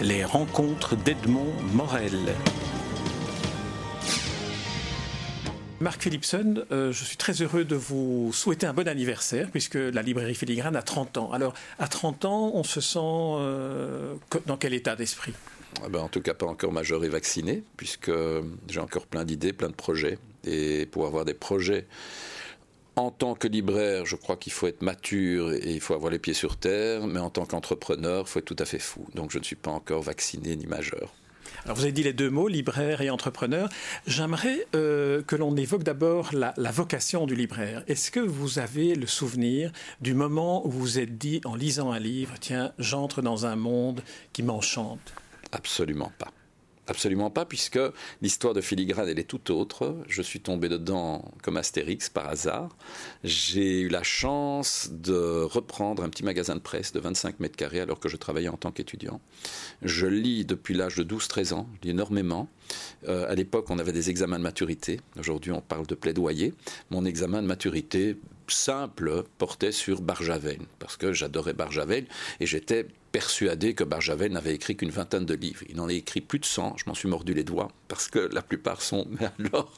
Les rencontres d'Edmond Morel. Marc Philipson, euh, je suis très heureux de vous souhaiter un bon anniversaire puisque la librairie Filigrane a 30 ans. Alors, à 30 ans, on se sent euh, dans quel état d'esprit? Ah ben, En tout cas, pas encore majeur et vacciné puisque j'ai encore plein d'idées, plein de projets. Et pour avoir des projets en tant que libraire, je crois qu'il faut être mature et il faut avoir les pieds sur terre, mais en tant qu'entrepreneur, il faut être tout à fait fou. Donc je ne suis pas encore vacciné ni majeur. Alors vous avez dit les deux mots, libraire et entrepreneur. J'aimerais euh, que l'on évoque d'abord la, vocation du libraire. Est-ce que vous avez le souvenir du moment où vous vous êtes dit, en lisant un livre, tiens, j'entre dans un monde qui m'enchante Absolument pas. Absolument pas, puisque l'histoire de Filigrane, elle est tout autre. Je suis tombé dedans comme Astérix par hasard. J'ai eu la chance de reprendre un petit magasin de presse de 25 mètres carrés alors que je travaillais en tant qu'étudiant. Je lis depuis l'âge de 12-13 ans, je lis énormément. Euh, à l'époque, on avait des examens de maturité. Aujourd'hui, on parle de plaidoyer. Mon examen de maturité simple portait sur Barjavel, parce que j'adorais Barjavel et j'étais persuadé que Barjavel n'avait écrit qu'une vingtaine de livres. Il en a écrit plus de 100, je m'en suis mordu les doigts, parce que la plupart sont, mais alors,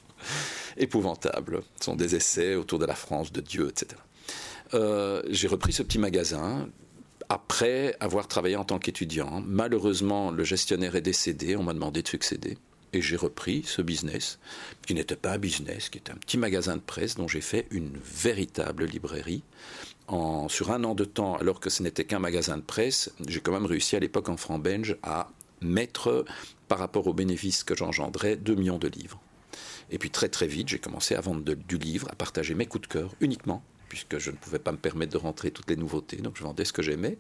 épouvantables. Ce sont des essais autour de la France, de Dieu, etc. Euh, j'ai repris ce petit magasin après avoir travaillé en tant qu'étudiant. Malheureusement, le gestionnaire est décédé, on m'a demandé de succéder et j'ai repris ce business, qui n'était pas un business, qui était un petit magasin de presse dont j'ai fait une véritable librairie. En, sur un an de temps, alors que ce n'était qu'un magasin de presse, j'ai quand même réussi à l'époque en francs belge à mettre, par rapport aux bénéfices que j'engendrais, 2 millions de livres. Et puis très très vite, j'ai commencé à vendre du livre, à partager mes coups de cœur uniquement, puisque je ne pouvais pas me permettre de rentrer toutes les nouveautés, donc je vendais ce que j'aimais.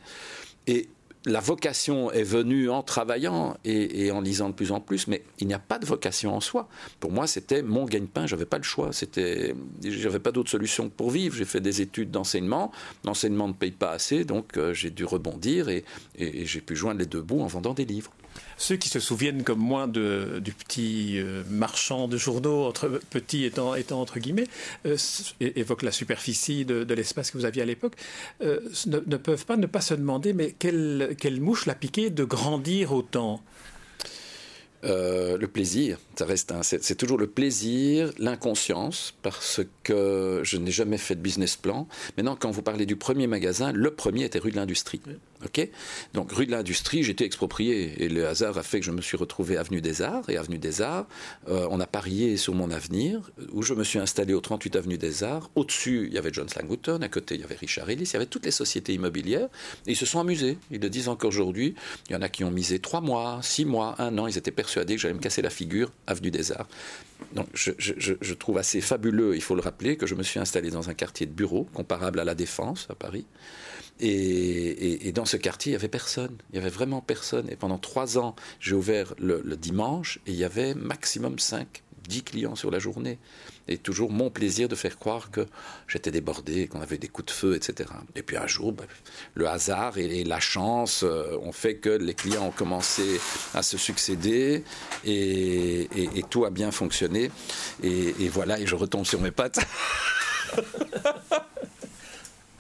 Et la vocation est venue en travaillant et, en lisant de plus en plus, mais il n'y a pas de vocation en soi. Pour moi, c'était mon gagne-pain, j'avais pas le choix, c'était, j'avais pas d'autre solution que pour vivre. J'ai fait des études d'enseignement, l'enseignement ne paye pas assez, donc euh, j'ai dû rebondir et j'ai pu joindre les deux bouts en vendant des livres. Ceux qui se souviennent comme moi de, du petit euh, marchand de journaux, entre, petit étant, étant entre guillemets, euh, évoquent la superficie de, l'espace que vous aviez à l'époque, euh, ne, ne, peuvent pas ne pas se demander mais quelle, quelle mouche l'a piqué de grandir autant? Euh, le plaisir, ça reste c'est toujours le plaisir, l'inconscience, parce que je n'ai jamais fait de business plan. Maintenant, quand vous parlez du premier magasin, le premier était rue de l'Industrie. Ok Donc rue de l'Industrie, j'étais exproprié et le hasard a fait que je me suis retrouvé avenue des Arts et avenue des Arts, euh, on a parié sur mon avenir où je me suis installé au 38 avenue des Arts. Au-dessus, il y avait John Slangwooten, à côté il y avait Richard Ellis, il y avait toutes les sociétés immobilières ils se sont amusés. Ils le disent encore aujourd'hui. Il y en a qui ont misé trois mois, six mois, un an. Ils étaient persuadés que j'allais me casser la figure avenue des Arts. Donc je, je trouve assez fabuleux, il faut le rappeler, que je me suis installé dans un quartier de bureau comparable à la Défense à Paris. Et, dans ce quartier, il n'y avait personne. Il n'y avait vraiment personne. Et pendant trois ans, j'ai ouvert le, dimanche et il y avait maximum 5, 10 clients sur la journée. Et toujours mon plaisir de faire croire que j'étais débordé, qu'on avait des coups de feu, etc. Et puis un jour, ben, le hasard et, la chance euh, ont fait que les clients ont commencé à se succéder et, tout a bien fonctionné. Et, voilà, et je retombe sur mes pattes.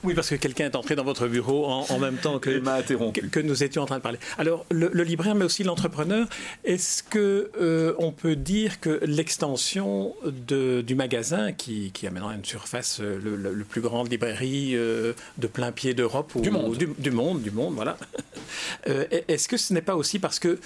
Oui, parce que quelqu'un est entré dans votre bureau en, même temps que, que, nous étions en train de parler. Alors, le, libraire, mais aussi l'entrepreneur, est-ce que euh, on peut dire que l'extension du magasin, qui, a maintenant une surface, euh, le, plus grande librairie euh, de plein pied d'Europe du monde, du, monde, du monde, voilà. est-ce que ce n'est pas aussi parce que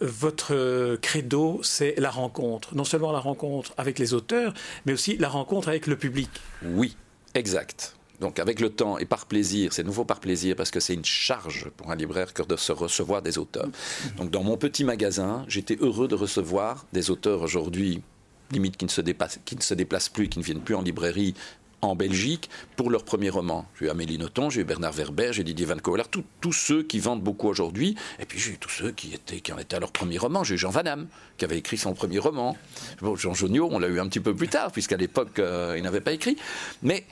votre credo, c'est la rencontre, non seulement la rencontre avec les auteurs, mais aussi la rencontre avec le public Oui, exact. Donc avec le temps et par plaisir, c'est nouveau par plaisir parce que c'est une charge pour un libraire que de se recevoir des auteurs. Donc dans mon petit magasin, j'étais heureux de recevoir des auteurs aujourd'hui limite qui ne, se déplacent, qui ne se déplacent plus, qui ne viennent plus en librairie en Belgique pour leur premier roman. J'ai eu Amélie Nothomb, j'ai eu Bernard Werber, j'ai Didier Van Coller, tous ceux qui vendent beaucoup aujourd'hui, et puis j'ai eu tous ceux qui, étaient, qui en étaient à leur premier roman. J'ai eu Jean Van Damme, qui avait écrit son premier roman. Bon, Jean Joniot, on l'a eu un petit peu plus tard, puisqu'à l'époque, euh, il n'avait pas écrit. Mais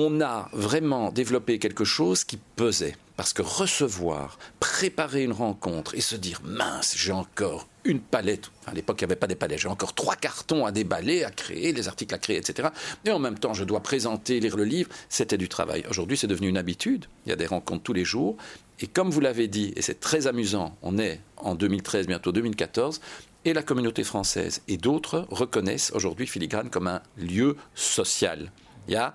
on a vraiment développé quelque chose qui pesait. Parce que recevoir, préparer une rencontre et se dire mince, j'ai encore une palette, à l'époque il n'y avait pas des palettes, j'ai encore trois cartons à déballer, à créer, les articles à créer, etc. Et en même temps, je dois présenter, lire le livre, c'était du travail. Aujourd'hui, c'est devenu une habitude, il y a des rencontres tous les jours, Et comme vous l'avez dit, et c'est très amusant, on est en 2013, bientôt 2014, et la communauté française et d'autres reconnaissent aujourd'hui Filigrane comme un lieu social. Il y a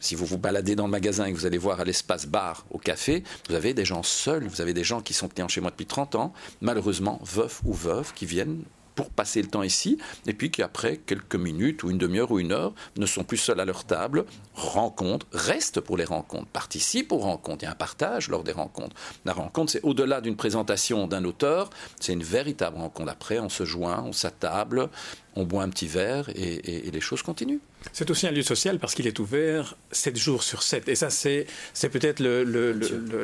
si vous vous baladez dans le magasin et que vous allez voir à l'espace bar, au café, vous avez des gens seuls, vous avez des gens qui sont clients chez moi depuis 30 ans, malheureusement veufs ou veuves, qui viennent pour passer le temps ici, et puis qui après quelques minutes ou une demi-heure ou une heure ne sont plus seuls à leur table, rencontrent, restent pour les rencontres, participent aux rencontres, il y a un partage lors des rencontres. La rencontre, c'est au-delà d'une présentation d'un auteur, c'est une véritable rencontre. Après, on se joint, on s'attable, on boit un petit verre et, les choses continuent. C'est aussi un lieu social parce qu'il est ouvert 7 jours sur 7. Et ça, c'est, c'est peut-être le,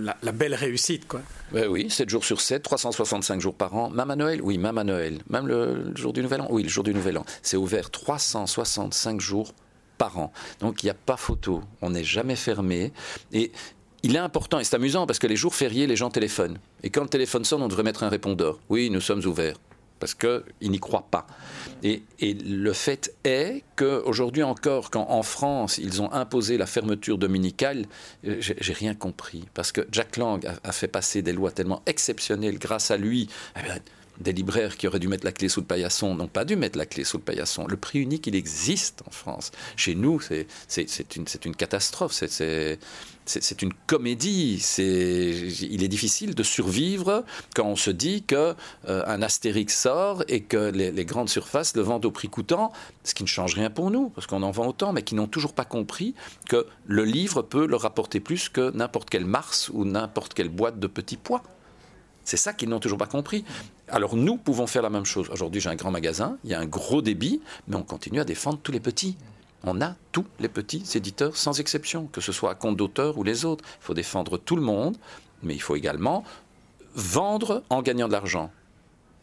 la, belle réussite. Quoi. oui, 7 jours sur 7, 365 jours par an. Même à Noël? Oui, même à Noël. Même le, jour du Nouvel An? Oui, le jour du Nouvel An. C'est ouvert 365 jours par an. Donc il n'y a pas photo. On n'est jamais fermé. Et il est important, et c'est amusant parce que les jours fériés, les gens téléphonent. Et quand le téléphone sonne, on devrait mettre un répondeur. Oui, nous sommes ouverts parce qu'ils n'y croient pas. Et, le fait est qu'aujourd'hui encore, quand en France, ils ont imposé la fermeture dominicale, euh, j'ai rien compris. Parce que Jack Lang a, fait passer des lois tellement exceptionnelles grâce à lui. Eh des libraires qui auraient dû mettre la clé sous le paillasson n'ont pas dû mettre la clé sous le paillasson. Le prix unique, il existe en France. Chez nous, c'est une, une, catastrophe. C'est c'est une comédie. il est difficile de survivre quand on se dit qu'un euh, Astérix sort et que les, grandes surfaces le vendent au prix coûtant, ce qui ne change rien pour nous, parce qu'on en vend autant, mais qui n'ont toujours pas compris que le livre peut leur apporter plus que n'importe quelle Mars ou n'importe quelle boîte de petits pois. C'est ça qu'ils n'ont toujours pas compris. Alors nous pouvons faire la même chose. Aujourd'hui, j'ai un grand magasin, il y a un gros débit, mais on continue à défendre tous les petits. On a tous les petits éditeurs sans exception, que ce soit à compte d'auteur ou les autres. Il faut défendre tout le monde, mais il faut également vendre en gagnant de l'argent.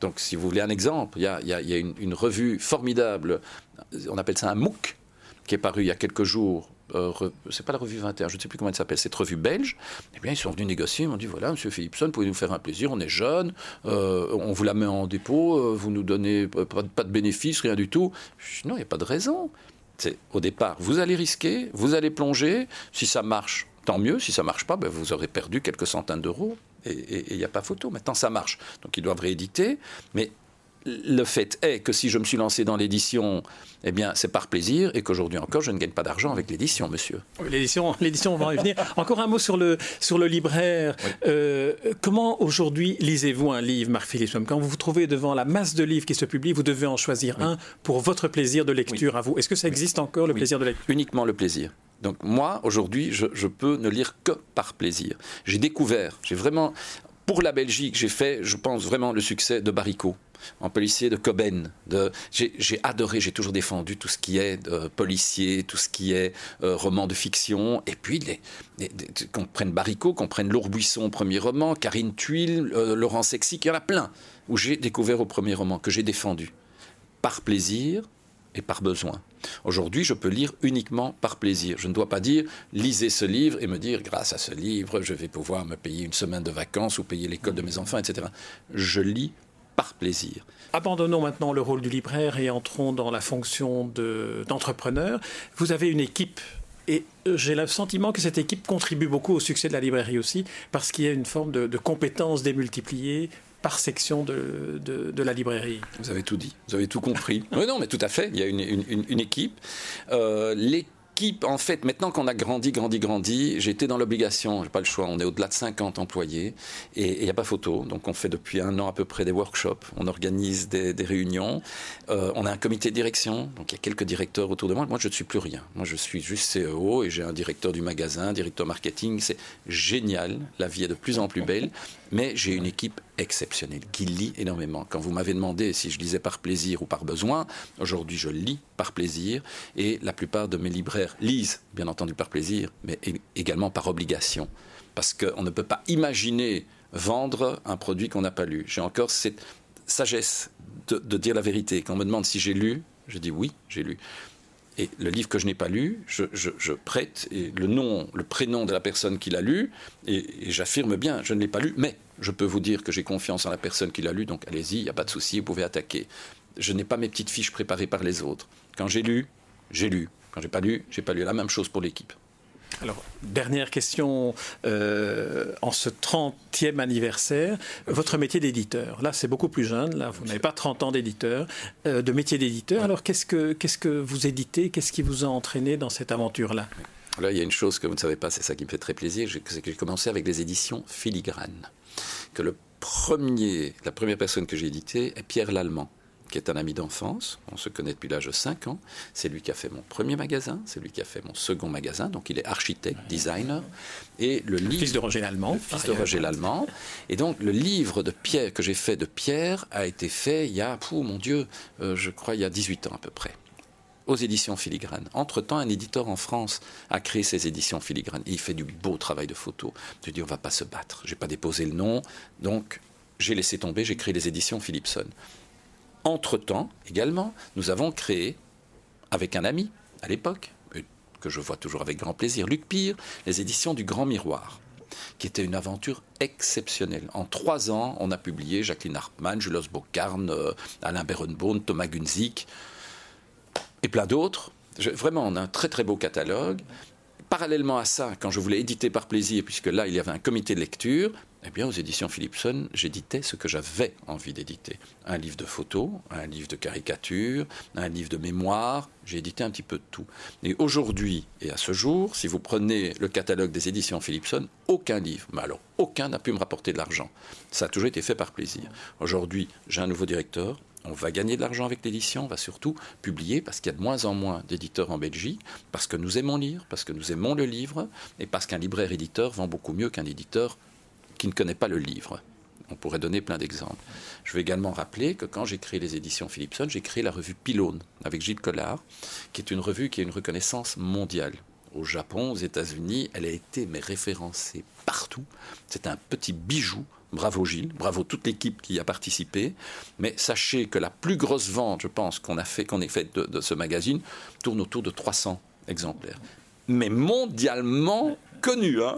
Donc, si vous voulez un exemple, il y a, une, revue formidable, on appelle ça un MOOC, qui est paru il y a quelques jours. Euh, c'est pas la revue 21, je ne sais plus comment elle s'appelle, cette revue belge. Eh bien, ils sont venus négocier, ils m'ont dit voilà, monsieur Philipson, pouvez nous faire un plaisir, on est jeune, euh, on vous la met en dépôt, euh, vous nous donnez pas, pas de bénéfices, rien du tout. Je non, il n'y a pas de raison au départ, vous allez risquer, vous allez plonger. Si ça marche, tant mieux. Si ça marche pas, ben, vous aurez perdu quelques centaines d'euros. Et il n'y a pas photo. Maintenant, ça marche. Donc, ils doivent rééditer. Mais le fait est que si je me suis lancé dans l'édition, eh bien, c'est par plaisir et qu'aujourd'hui encore, je ne gagne pas d'argent avec l'édition, monsieur. L'édition, l'édition, on va y venir. Encore un mot sur le, sur le libraire. Euh, comment aujourd'hui lisez-vous un livre, Marc-Philippe Quand vous vous trouvez devant la masse de livres qui se publient, vous devez en choisir un pour votre plaisir de lecture à vous. Est-ce que ça existe encore, le plaisir de lecture? Uniquement le plaisir. Donc moi, aujourd'hui, je, je peux ne lire que par plaisir. J'ai découvert, j'ai vraiment, pour la Belgique, j'ai fait, je pense vraiment, le succès de Baricot en policier de Coben. j'ai adoré, j'ai toujours défendu tout ce qui est euh, policier, tout ce qui est euh, roman de fiction. Et puis, qu'on prenne Baricot, qu'on prenne Laure Buisson au premier roman, Karine Tuile, euh, Laurent Sexy, il y en a plein, où j'ai découvert au premier roman, que j'ai défendu. Par plaisir, et par besoin. Aujourd'hui, je peux lire uniquement par plaisir. Je ne dois pas dire lisez ce livre et me dire grâce à ce livre, je vais pouvoir me payer une semaine de vacances ou payer l'école de mes enfants, etc. Je lis par plaisir. Abandonnons maintenant le rôle du libraire et entrons dans la fonction d'entrepreneur. Vous avez une équipe et j'ai le sentiment que cette équipe contribue beaucoup au succès de la librairie aussi, parce qu'il y a une forme de, compétence démultipliée par section de, de, la librairie. Vous avez tout dit, vous avez tout compris. oui, non, mais tout à fait, il y a une, une, équipe. Euh, en fait, maintenant qu'on a grandi, grandi, grandi, j'étais dans l'obligation, j'ai pas le choix, on est au-delà de 50 employés et il n'y a pas photo. Donc on fait depuis un an à peu près des workshops, on organise des, réunions, euh, on a un comité de direction, donc il y a quelques directeurs autour de moi. Moi, je ne suis plus rien. Moi, je suis juste CEO et j'ai un directeur du magasin, directeur marketing. C'est génial, la vie est de plus en plus belle, mais j'ai une équipe exceptionnelle qui lit énormément. Quand vous m'avez demandé si je lisais par plaisir ou par besoin, aujourd'hui je lis par plaisir et la plupart de mes libraires lisent, bien entendu par plaisir, mais également par obligation. Parce qu'on ne peut pas imaginer vendre un produit qu'on n'a pas lu. J'ai encore cette sagesse de dire la vérité. Quand on me demande si j'ai lu, je dis oui, j'ai lu. Et le livre que je n'ai pas lu, je, prête le nom, le prénom de la personne qui l'a lu, et, j'affirme bien, je ne l'ai pas lu, mais je peux vous dire que j'ai confiance en la personne qui l'a lu, donc allez-y, il n'y a pas de souci, vous pouvez attaquer. Je n'ai pas mes petites fiches préparées par les autres. Quand j'ai lu, j'ai lu. Quand j'ai pas lu, j'ai pas lu. La même chose pour l'équipe. Alors, dernière question, euh, en ce 30e anniversaire, votre métier d'éditeur, là c'est beaucoup plus jeune, là vous n'avez pas 30 ans d'éditeur, euh, de métier d'éditeur, alors qu'est-ce que, qu'est-ce que vous éditez, qu'est-ce qui vous a entraîné dans cette aventure-là? Là, il y a une chose que vous ne savez pas, c'est ça qui me fait très plaisir, c'est que j'ai commencé avec les éditions filigranes. Que le premier, la première personne que j'ai éditée est Pierre Lallemand qui est un ami d'enfance. On se connaît depuis l'âge de 5 ans. C'est lui qui a fait mon premier magasin, c'est lui qui a fait mon second magasin. Donc il est architecte, designer. Et le, livre, fils de Roger Lallemand. fils de Roger Lallemand. Et donc le livre de Pierre que j'ai fait de Pierre a été fait il y a, pou, mon Dieu, euh, je crois il y a 18 ans à peu près aux éditions filigranes. Entre-temps, un éditeur en France a créé ces éditions filigranes. il fait du beau travail de photo. Je dis, on va pas se battre. J'ai pas déposé le nom. Donc, j'ai laissé tomber, j'ai créé les éditions Philipson. Entre-temps, également, nous avons créé, avec un ami à l'époque, que je vois toujours avec grand plaisir, Luc Pire, les éditions du Grand Miroir, qui était une aventure exceptionnelle. En trois ans, on a publié Jacqueline Hartmann, Jules Bocarn, euh, Alain Berenbaum, Thomas Gunzik et plein d'autres. Vraiment, on a un très très beau catalogue. Parallèlement à ça, quand je voulais éditer par plaisir, puisque là il y avait un comité de lecture, eh bien, aux éditions Philipson, j'éditais ce que j'avais envie d'éditer. Un livre de photos, un livre de caricatures, un livre de mémoire. J'ai édité un petit peu de tout. Et aujourd'hui, et à ce jour, si vous prenez le catalogue des éditions Philipson, aucun livre, mais alors aucun n'a pu me rapporter de l'argent. Ça a toujours été fait par plaisir. Aujourd'hui, j'ai un nouveau directeur. On va gagner de l'argent avec l'édition, on va surtout publier parce qu'il y a de moins en moins d'éditeurs en Belgique, parce que nous aimons lire, parce que nous aimons le livre, et parce qu'un libraire éditeur vend beaucoup mieux qu'un éditeur qui ne connaît pas le livre. On pourrait donner plein d'exemples. Je vais également rappeler que quand j'ai créé les éditions Philipson, j'ai créé la revue Pylone avec Gilles Collard, qui est une revue qui a une reconnaissance mondiale. Au Japon, aux États-Unis, elle a été mais référencée partout. C'est un petit bijou. Bravo Gilles, bravo toute l'équipe qui y a participé. Mais sachez que la plus grosse vente, je pense, qu'on a fait, qu'on ait faite de, de ce magazine, tourne autour de 300 exemplaires. Mais mondialement connu, hein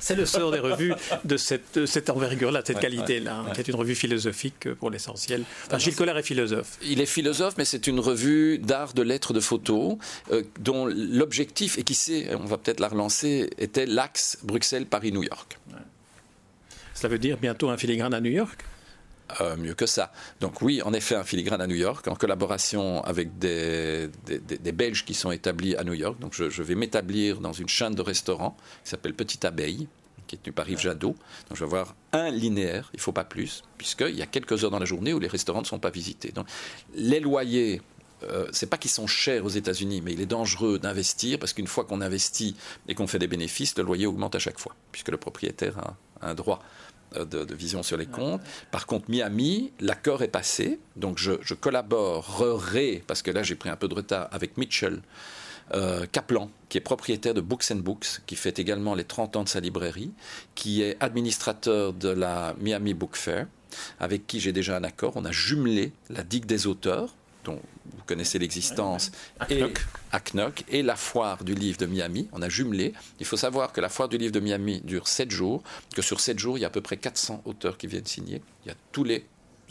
c'est le sort des revues de cette, envergure-là, de cette qualité-là, qui est une revue philosophique pour l'essentiel. Enfin, Gilles Collard est philosophe. Il est philosophe, mais c'est une revue d'art, de lettres, de photos, euh, dont l'objectif, et qui sait, on va peut-être la relancer, était l'axe Bruxelles-Paris-New York. Cela veut dire bientôt un filigrane à New York? Euh, mieux que ça. Donc oui, en effet, un filigrane à New York, en collaboration avec des, des, Belges qui sont établis à New York. Donc je, vais m'établir dans une chaîne de restaurants qui s'appelle Petite Abeille, qui est tenue par Yves Jadot. Donc je vais avoir un linéaire, il ne faut pas plus, puisqu'il y a quelques heures dans la journée où les restaurants ne sont pas visités. Donc les loyers euh, c'est pas qu'ils sont chers aux États-Unis, mais il est dangereux d'investir parce qu'une fois qu'on investit et qu'on fait des bénéfices, le loyer augmente à chaque fois, puisque le propriétaire a un droit euh, de, vision sur les comptes. Par contre, Miami, l'accord est passé, donc je, je, collaborerai, parce que là j'ai pris un peu de retard, avec Mitchell euh, Kaplan, qui est propriétaire de Books and Books, qui fait également les 30 ans de sa librairie, qui est administrateur de la Miami Book Fair, avec qui j'ai déjà un accord. On a jumelé la digue des auteurs, dont vous connaissez l'existence, et à Knock, et la foire du livre de Miami. On a jumelé. Il faut savoir que la foire du livre de Miami dure 7 jours, que sur 7 jours, il y a à peu près 400 auteurs qui viennent signer. Il y a tous les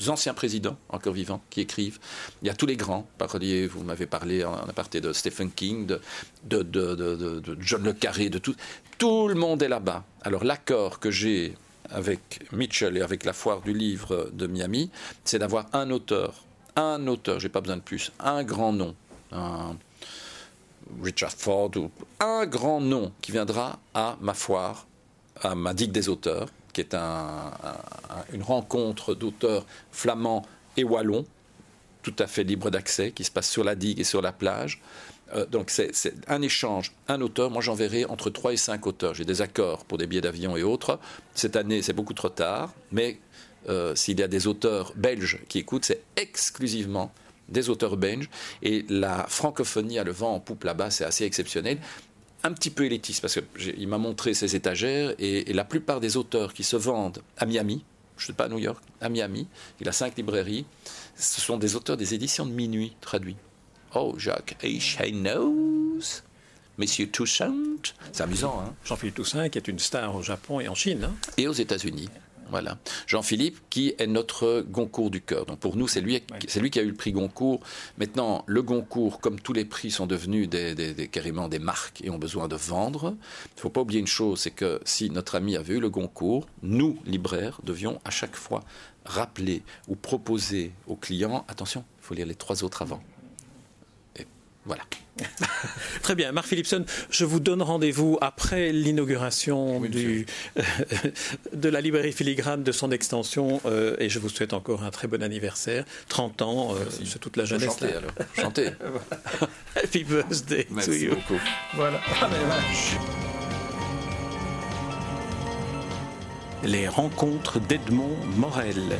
anciens présidents encore vivants qui écrivent. Il y a tous les grands paroliers. Vous m'avez parlé en aparté de Stephen King, de, de, de, de, John Le Carré, de tout. Tout le monde est là-bas. Alors l'accord que j'ai avec Mitchell et avec la foire du livre de Miami, c'est d'avoir un auteur un auteur, j'ai pas besoin de plus, un grand nom, un Richard Ford, un grand nom qui viendra à ma foire, à ma digue des auteurs, qui est une rencontre d'auteurs flamands et wallons, tout à fait libre d'accès, qui se passe sur la digue et sur la plage. Euh, donc c'est un échange, un auteur. Moi j'enverrai entre 3 et 5 auteurs. J'ai des accords pour des billets d'avion et autres. Cette année c'est beaucoup trop tard, mais euh, s'il y a des auteurs belges qui écoutent, c'est exclusivement des auteurs belges. Et la francophonie a le vent en poupe là-bas, c'est assez exceptionnel. Un petit peu élitiste, parce qu'il m'a montré ses étagères, et, la plupart des auteurs qui se vendent à Miami, je ne sais pas à New York, à Miami, il a cinq librairies, ce sont des auteurs des éditions de minuit traduits. Oh, Jacques knows Monsieur Toussaint, c'est amusant, hein Jean-Philippe Toussaint, qui est une star au Japon et en Chine. Hein et aux États-Unis. Voilà. Jean-Philippe, qui est notre Goncourt du cœur. Donc pour nous, c'est lui, c'est lui qui a eu le prix Goncourt. Maintenant, le Goncourt, comme tous les prix, sont devenus des, carrément des marques et ont besoin de vendre. Il ne faut pas oublier une chose, c'est que si notre ami avait eu le Goncourt, nous, libraires, devions à chaque fois rappeler ou proposer aux clients, attention, il faut lire les trois autres avant. Voilà. Très bien. Marc Philipson, je vous donne rendez-vous après l'inauguration de la librairie filigrane de son extension euh, et je vous souhaite encore un très bon anniversaire. 30 ans, euh, c'est toute la jeunesse. Chantez alors. Chantez. Happy birthday Merci to you. beaucoup. Voilà. Ah, Les rencontres d'Edmond Morel.